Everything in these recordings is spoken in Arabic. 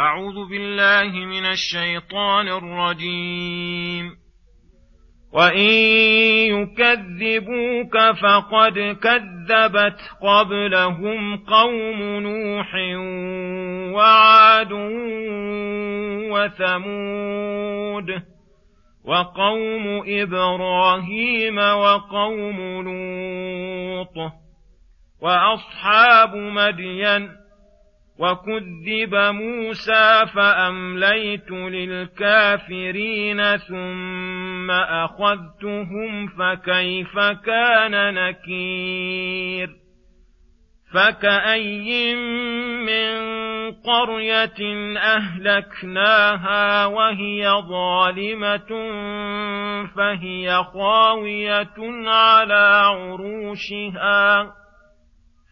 أعوذ بالله من الشيطان الرجيم. وإن يكذبوك فقد كذبت قبلهم قوم نوح وعاد وثمود وقوم إبراهيم وقوم لوط وأصحاب مدين وكذب موسى فامليت للكافرين ثم اخذتهم فكيف كان نكير فكاين من قريه اهلكناها وهي ظالمه فهي خاويه على عروشها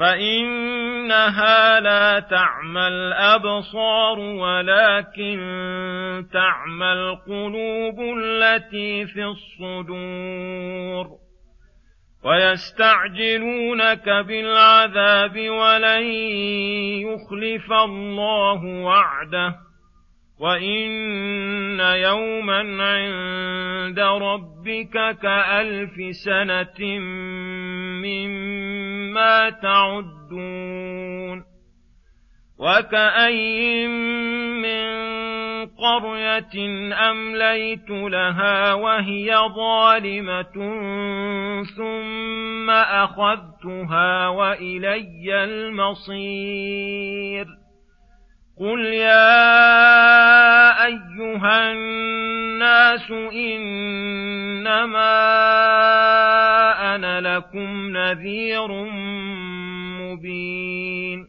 فإنها لا تعمى الأبصار ولكن تعمى القلوب التي في الصدور ويستعجلونك بالعذاب ولن يخلف الله وعده وإن يوما عند ربك كألف سنة مما تعدون وكأي من قرية أمليت لها وهي ظالمة ثم أخذتها وإلي المصير قل يا أيها الناس إنما أنا لكم نذير مبين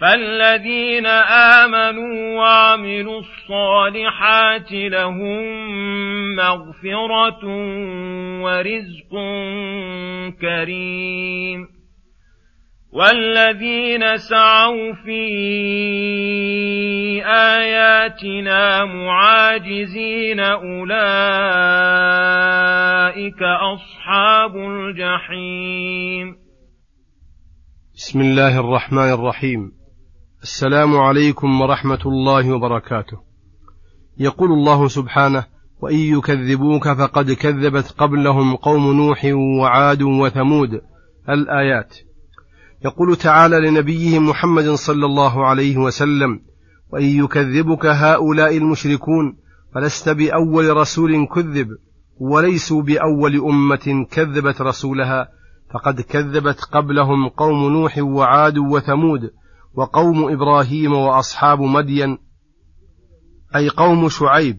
فالذين آمنوا وعملوا الصالحات لهم مغفرة ورزق كريم والذين سعوا في آياتنا معاجزين أولئك أصحاب الجحيم. بسم الله الرحمن الرحيم. السلام عليكم ورحمة الله وبركاته. يقول الله سبحانه وإن يكذبوك فقد كذبت قبلهم قوم نوح وعاد وثمود. الآيات. يقول تعالى لنبيه محمد صلى الله عليه وسلم وإن يكذبك هؤلاء المشركون فلست بأول رسول كذب وليسوا بأول أمة كذبت رسولها فقد كذبت قبلهم قوم نوح وعاد وثمود وقوم إبراهيم وأصحاب مدين أي قوم شعيب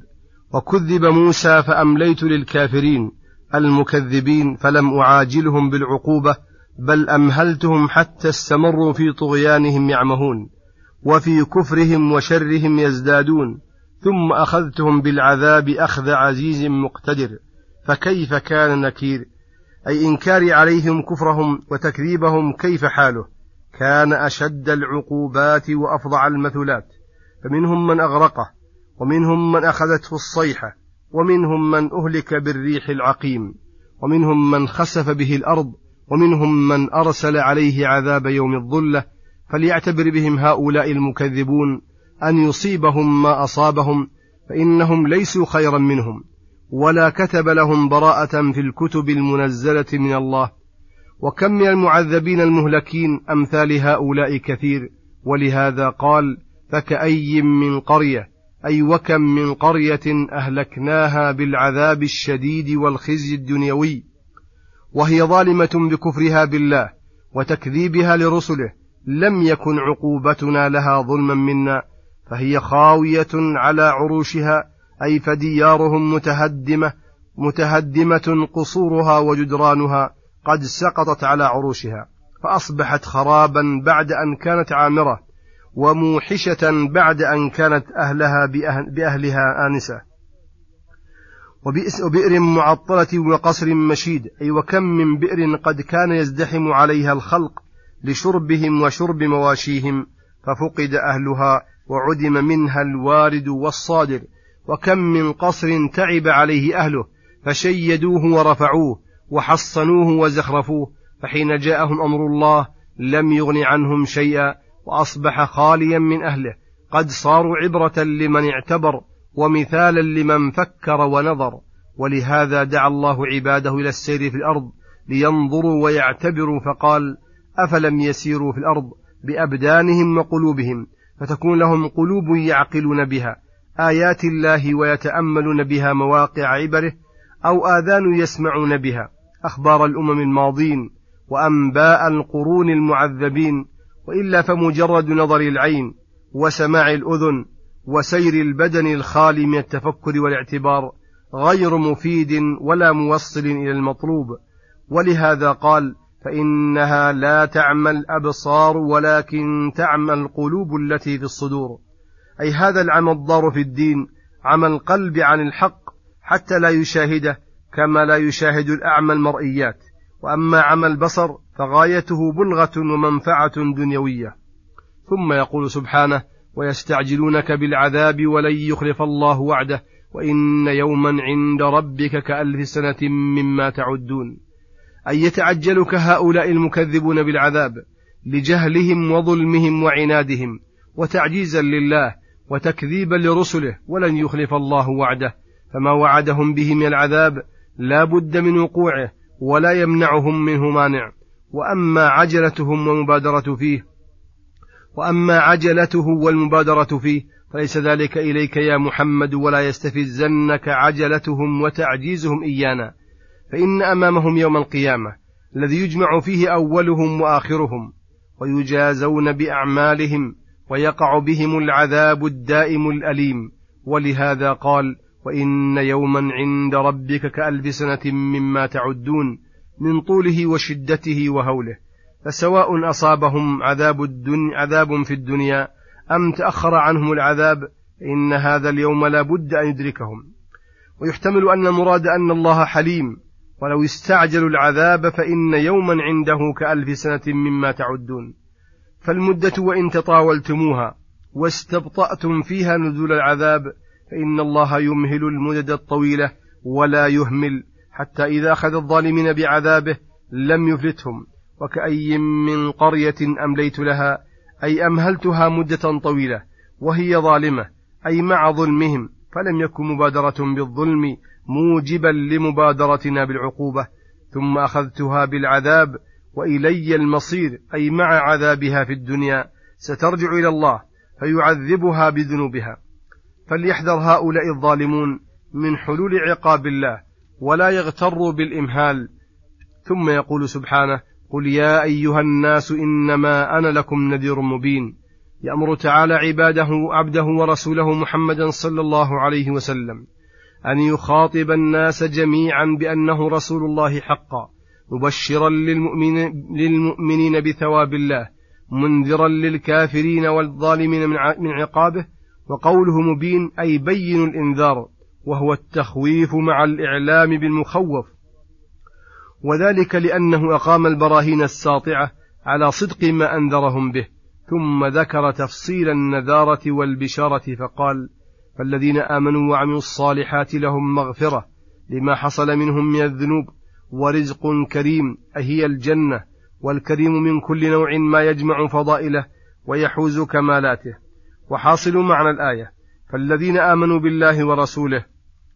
وكذب موسى فأمليت للكافرين المكذبين فلم أعاجلهم بالعقوبة بل أمهلتهم حتى استمروا في طغيانهم يعمهون وفي كفرهم وشرهم يزدادون ثم أخذتهم بالعذاب أخذ عزيز مقتدر فكيف كان نكير؟ أي انكاري عليهم كفرهم وتكذيبهم كيف حاله؟ كان أشد العقوبات وأفظع المثلات فمنهم من أغرقه ومنهم من أخذته الصيحة ومنهم من أهلك بالريح العقيم ومنهم من خسف به الأرض ومنهم من أرسل عليه عذاب يوم الظلة فليعتبر بهم هؤلاء المكذبون أن يصيبهم ما أصابهم فإنهم ليسوا خيرا منهم. ولا كتب لهم براءة في الكتب المنزلة من الله. وكم من المعذبين المهلكين أمثال هؤلاء كثير ولهذا قال فكأي من قرية أي وكم من قرية أهلكناها بالعذاب الشديد والخزي الدنيوي. وهي ظالمة بكفرها بالله وتكذيبها لرسله لم يكن عقوبتنا لها ظلما منا فهي خاوية على عروشها أي فديارهم متهدمة متهدمة قصورها وجدرانها قد سقطت على عروشها فأصبحت خرابا بعد أن كانت عامرة وموحشة بعد أن كانت أهلها بأهل بأهلها آنسة. وبئر معطلة وقصر مشيد. أي وكم من بئر قد كان يزدحم عليها الخلق لشربهم وشرب مواشيهم ففقد أهلها وعدم منها الوارد والصادر. وكم من قصر تعب عليه أهله فشيدوه ورفعوه وحصنوه وزخرفوه فحين جاءهم أمر الله لم يغن عنهم شيئا وأصبح خاليا من أهله. قد صاروا عبرة لمن اعتبر ومثالا لمن فكر ونظر ولهذا دعا الله عباده إلى السير في الأرض لينظروا ويعتبروا فقال أفلم يسيروا في الأرض بأبدانهم وقلوبهم فتكون لهم قلوب يعقلون بها آيات الله ويتأملون بها مواقع عبره أو آذان يسمعون بها أخبار الأمم الماضين وأنباء القرون المعذبين وإلا فمجرد نظر العين وسماع الأذن وسير البدن الخالي من التفكر والاعتبار غير مفيد ولا موصل إلى المطلوب. ولهذا قال فإنها لا تعمى الأبصار ولكن تعمى القلوب التي في الصدور. أي هذا العمى الضار في الدين عمى القلب عن الحق حتى لا يشاهده كما لا يشاهد الأعمى المرئيات. وأما عمى البصر فغايته بلغة ومنفعة دنيوية. ثم يقول سبحانه ويستعجلونك بالعذاب ولن يخلف الله وعده وإن يوما عند ربك كألف سنة مما تعدون. أن يتعجلك هؤلاء المكذبون بالعذاب لجهلهم وظلمهم وعنادهم وتعجيزا لله وتكذيبا لرسله ولن يخلف الله وعده. فما وعدهم به من العذاب لا بد من وقوعه ولا يمنعهم منه مانع. وأما عجلتهم ومبادرة فيه وأما عجلته والمبادرة فيه فليس ذلك إليك يا محمد ولا يستفزنك عجلتهم وتعجيزهم إيانا. فإن أمامهم يوم القيامة الذي يجمع فيه أولهم وآخرهم ويجازون بأعمالهم ويقع بهم العذاب الدائم الأليم. ولهذا قال وإن يوما عند ربك كألف سنة مما تعدون من طوله وشدته وهوله. فسواء أصابهم عذاب, الدنيا عذاب في الدنيا أم تأخر عنهم العذاب إن هذا اليوم لا بد أن يدركهم. ويحتمل أن المراد أن الله حليم ولو استعجلوا العذاب فإن يوما عنده كألف سنة مما تعدون. فالمدة وإن تطاولتموها واستبطأتم فيها نزول العذاب فإن الله يمهل المدد الطويلة ولا يهمل حتى إذا أخذ الظالمين بعذابه لم يفلتهم. وكأي من قرية أمليت لها أي أمهلتها مدة طويلة وهي ظالمة أي مع ظلمهم فلم يكن مبادرة بالظلم موجبا لمبادرتنا بالعقوبة ثم أخذتها بالعذاب وإلي المصير أي مع عذابها في الدنيا سترجع إلى الله فيعذبها بذنوبها. فليحذر هؤلاء الظالمون من حلول عقاب الله ولا يغتروا بالإمهال. ثم يقول سبحانه قل يا أيها الناس إنما أنا لكم نذير مبين يأمر تعالى عباده عبده ورسوله محمدا صلى الله عليه وسلم أن يخاطب الناس جميعا بأنه رسول الله حقا مبشرا للمؤمن للمؤمنين بثواب الله منذرا للكافرين والظالمين من عقابه وقوله مبين أي بين الإنذار وهو التخويف مع الإعلام بالمخوف وذلك لأنه أقام البراهين الساطعة على صدق ما أنذرهم به ثم ذكر تفصيل النذارة والبشارة فقال فالذين آمنوا وعملوا الصالحات لهم مغفرة لما حصل منهم من الذنوب ورزق كريم أهي الجنة والكريم من كل نوع ما يجمع فضائله ويحوز كمالاته. وحاصل معنى الآية فالذين آمنوا بالله ورسوله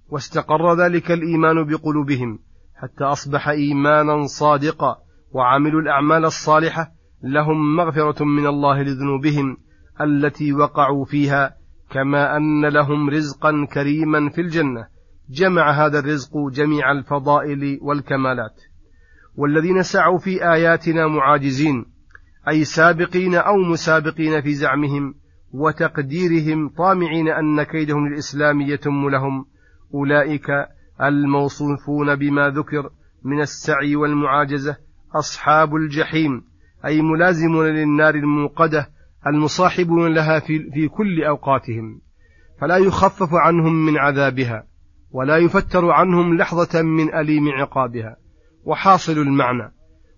واستقر ذلك الإيمان بقلوبهم حتى أصبح إيمانا صادقا وعملوا الأعمال الصالحة لهم مغفرة من الله لذنوبهم التي وقعوا فيها كما أن لهم رزقا كريما في الجنة. جمع هذا الرزق جميع الفضائل والكمالات. والذين سعوا في آياتنا معاجزين أي سابقين أو مسابقين في زعمهم وتقديرهم طامعين أن كيدهم للإسلام يتم لهم. أولئك الموصوفون بما ذكر من السعي والمعاجزة أصحاب الجحيم أي ملازمون للنار الموقدة المصاحبون لها في, في كل أوقاتهم. فلا يخفف عنهم من عذابها ولا يفتر عنهم لحظة من أليم عقابها. وحاصل المعنى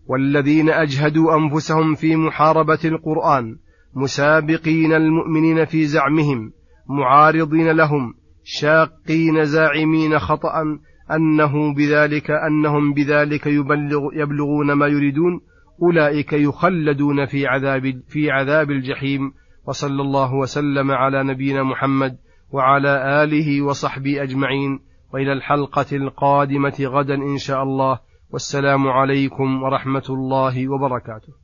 والذين أجهدوا أنفسهم في محاربة القرآن مسابقين المؤمنين في زعمهم معارضين لهم شاقين زاعمين خطأ أنه بذلك أنهم بذلك يبلغ يبلغون ما يريدون أولئك يخلدون في عذاب في عذاب الجحيم وصلى الله وسلم على نبينا محمد وعلى آله وصحبه أجمعين وإلى الحلقة القادمة غدا إن شاء الله والسلام عليكم ورحمة الله وبركاته